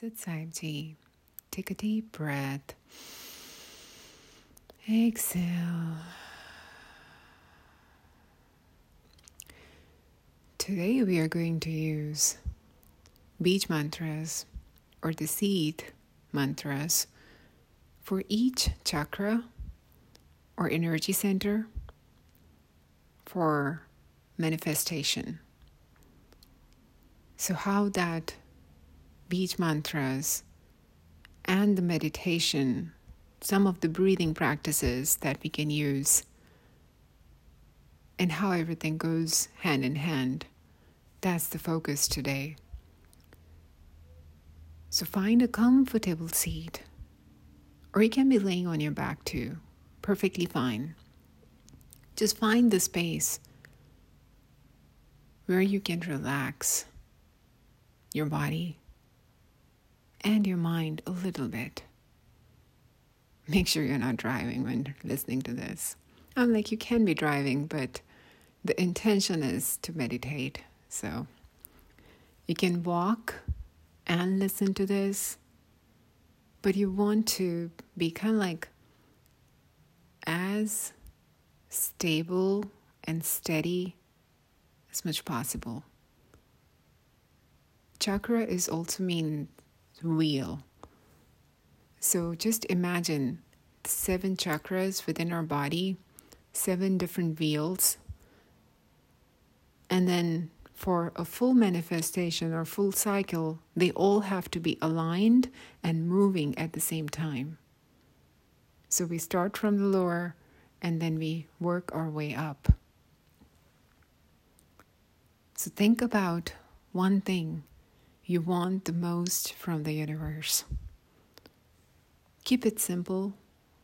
Sit safety. Take a deep breath. Exhale. Today we are going to use bija mantras or the seed mantras for each chakra or energy center for manifestation. So, how that bija mantras, and the meditation, some of the breathing practices that we can use, and how everything goes hand in hand. That's the focus today. So find a comfortable seat, or you can be laying on your back too, perfectly fine. Just find the space where you can relax your body and your mind a little bit. Make sure you're not driving when listening to this. I'm like, you can be driving, but the intention is to meditate. So you can walk and listen to this, but you want to be kind of like as stable and steady as much possible. Chakra is also mean wheel. So just imagine seven chakras within our body, seven different wheels. And then for a full manifestation or full cycle, they all have to be aligned and moving at the same time. So we start from the lower and then we work our way up. So think about one thing you want the most from the universe. Keep it simple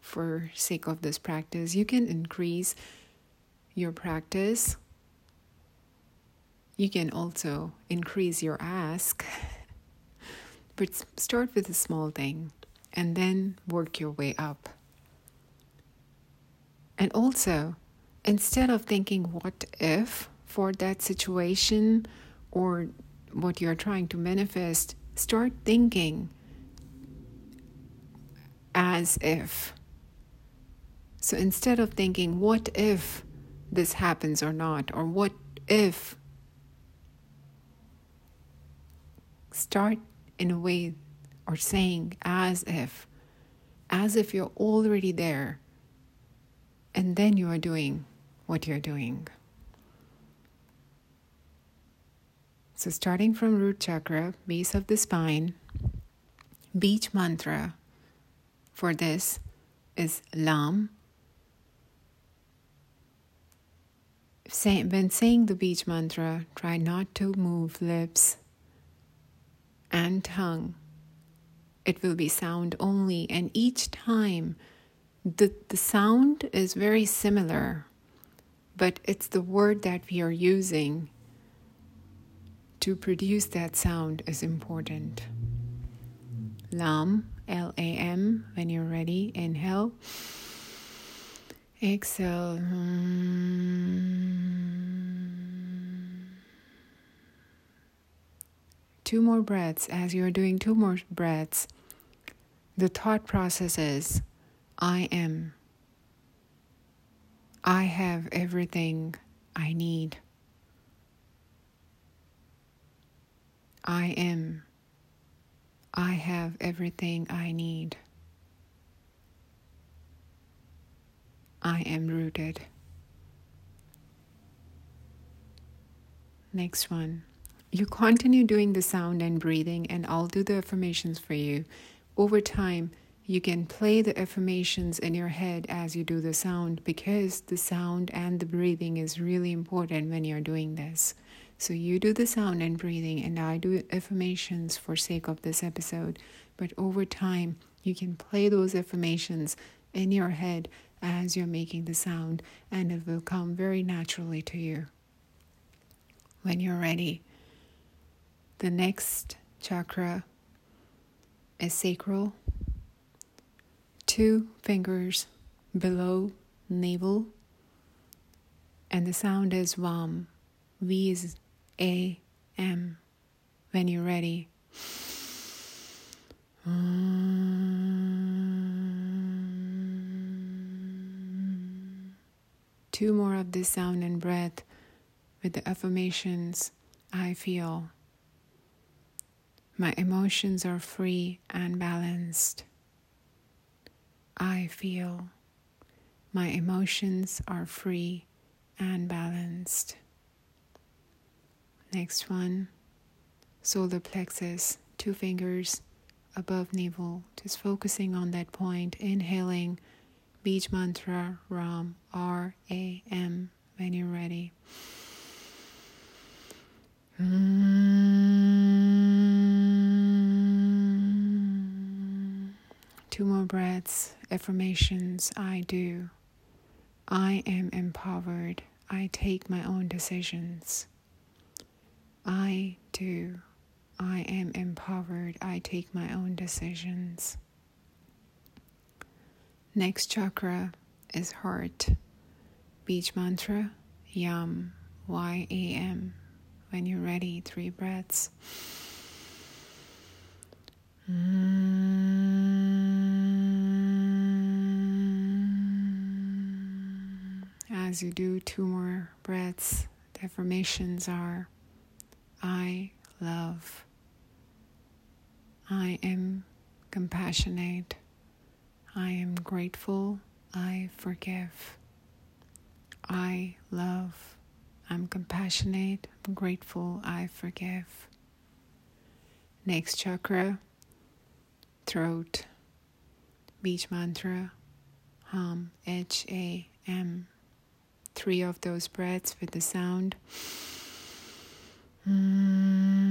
for sake of this practice. You can increase your practice. You can also increase your ask. but start with a small thing and then work your way up. And also, instead of thinking what if for that situation or what you're trying to manifest, start thinking as if. So instead of thinking, what if this happens or not, or what if, start in a way or saying as if, as if you're already there, and then you are doing what you're doing. So, starting from root chakra, base of the spine, bija mantra for this is Lam. Say, when saying the bija mantra, try not to move lips and tongue. It will be sound only, and each time the, the sound is very similar, but it's the word that we are using to produce that sound is important. Lam, L A M, when you're ready, inhale. Exhale. Two more breaths. As you're doing two more breaths, the thought process is I am. I have everything I need. I am. I have everything I need. I am rooted. Next one. You continue doing the sound and breathing, and I'll do the affirmations for you. Over time, you can play the affirmations in your head as you do the sound because the sound and the breathing is really important when you're doing this. So you do the sound and breathing, and I do affirmations for sake of this episode. But over time, you can play those affirmations in your head as you're making the sound, and it will come very naturally to you. When you're ready, the next chakra is sacral, two fingers below navel, and the sound is Vam. V is a.m. when you're ready. Mm. Two more of this sound and breath with the affirmations I feel. My emotions are free and balanced. I feel. My emotions are free and balanced. Next one. Solar plexus, two fingers above navel, just focusing on that point, inhaling. Bija mantra. Ram. R A M. When you're ready. Hmm. Two more breaths, affirmations. I do. I am empowered. I take my own decisions. I do. I am empowered. I take my own decisions. Next chakra is heart. Bija mantra Yam, Y A M. When you're ready, three breaths. Mm. As you do two more breaths, the affirmations are I love. I am compassionate. I am grateful. I forgive. I love. I'm compassionate. I'm grateful. I forgive. Next chakra, throat. Bija mantra, Ham, H A M. Three of those breaths with the sound. Mm,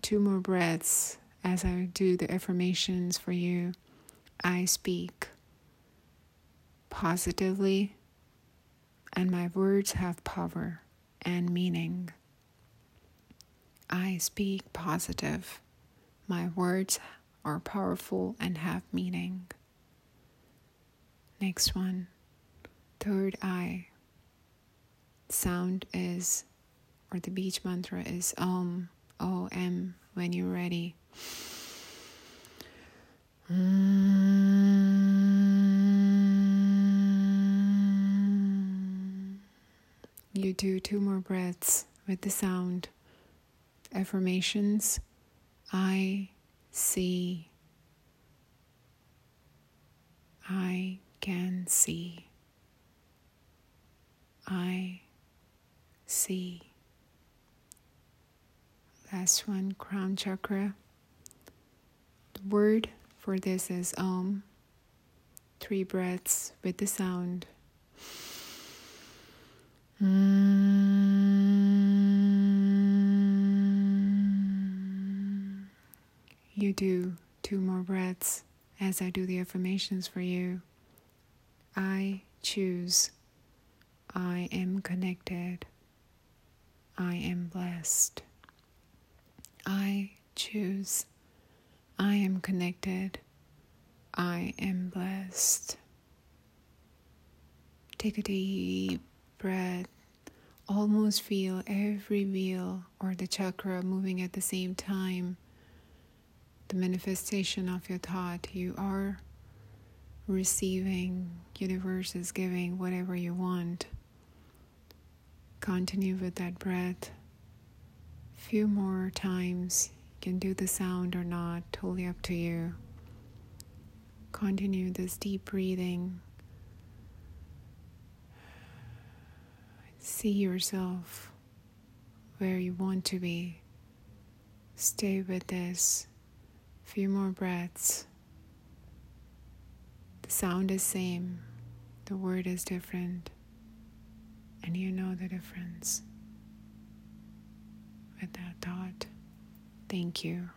two more breaths as I do the affirmations for you. I speak positively, and my words have power and meaning. I speak positive. My words are powerful and have meaning. Next one, third eye. Sound is, or the bija mantra is um, oh, Om. O M when you're ready. Mm. You do two more breaths with the sound. Affirmations I see. I can see. I see. Last one, crown chakra. The word for this is Om. Three breaths with the sound. Mm. You do two more breaths as I do the affirmations for you. I choose. I am connected. I am blessed. I choose. I am connected. I am blessed. Take a deep breath. Almost feel every wheel or the chakra moving at the same time. The manifestation of your thought. You are receiving, universe is giving whatever you want. Continue with that breath few more times. You can do the sound or not, totally up to you. Continue this deep breathing. See yourself where you want to be. Stay with this. Few more breaths. The sound is same, the word is different, and you know the difference with that thought. Thank you.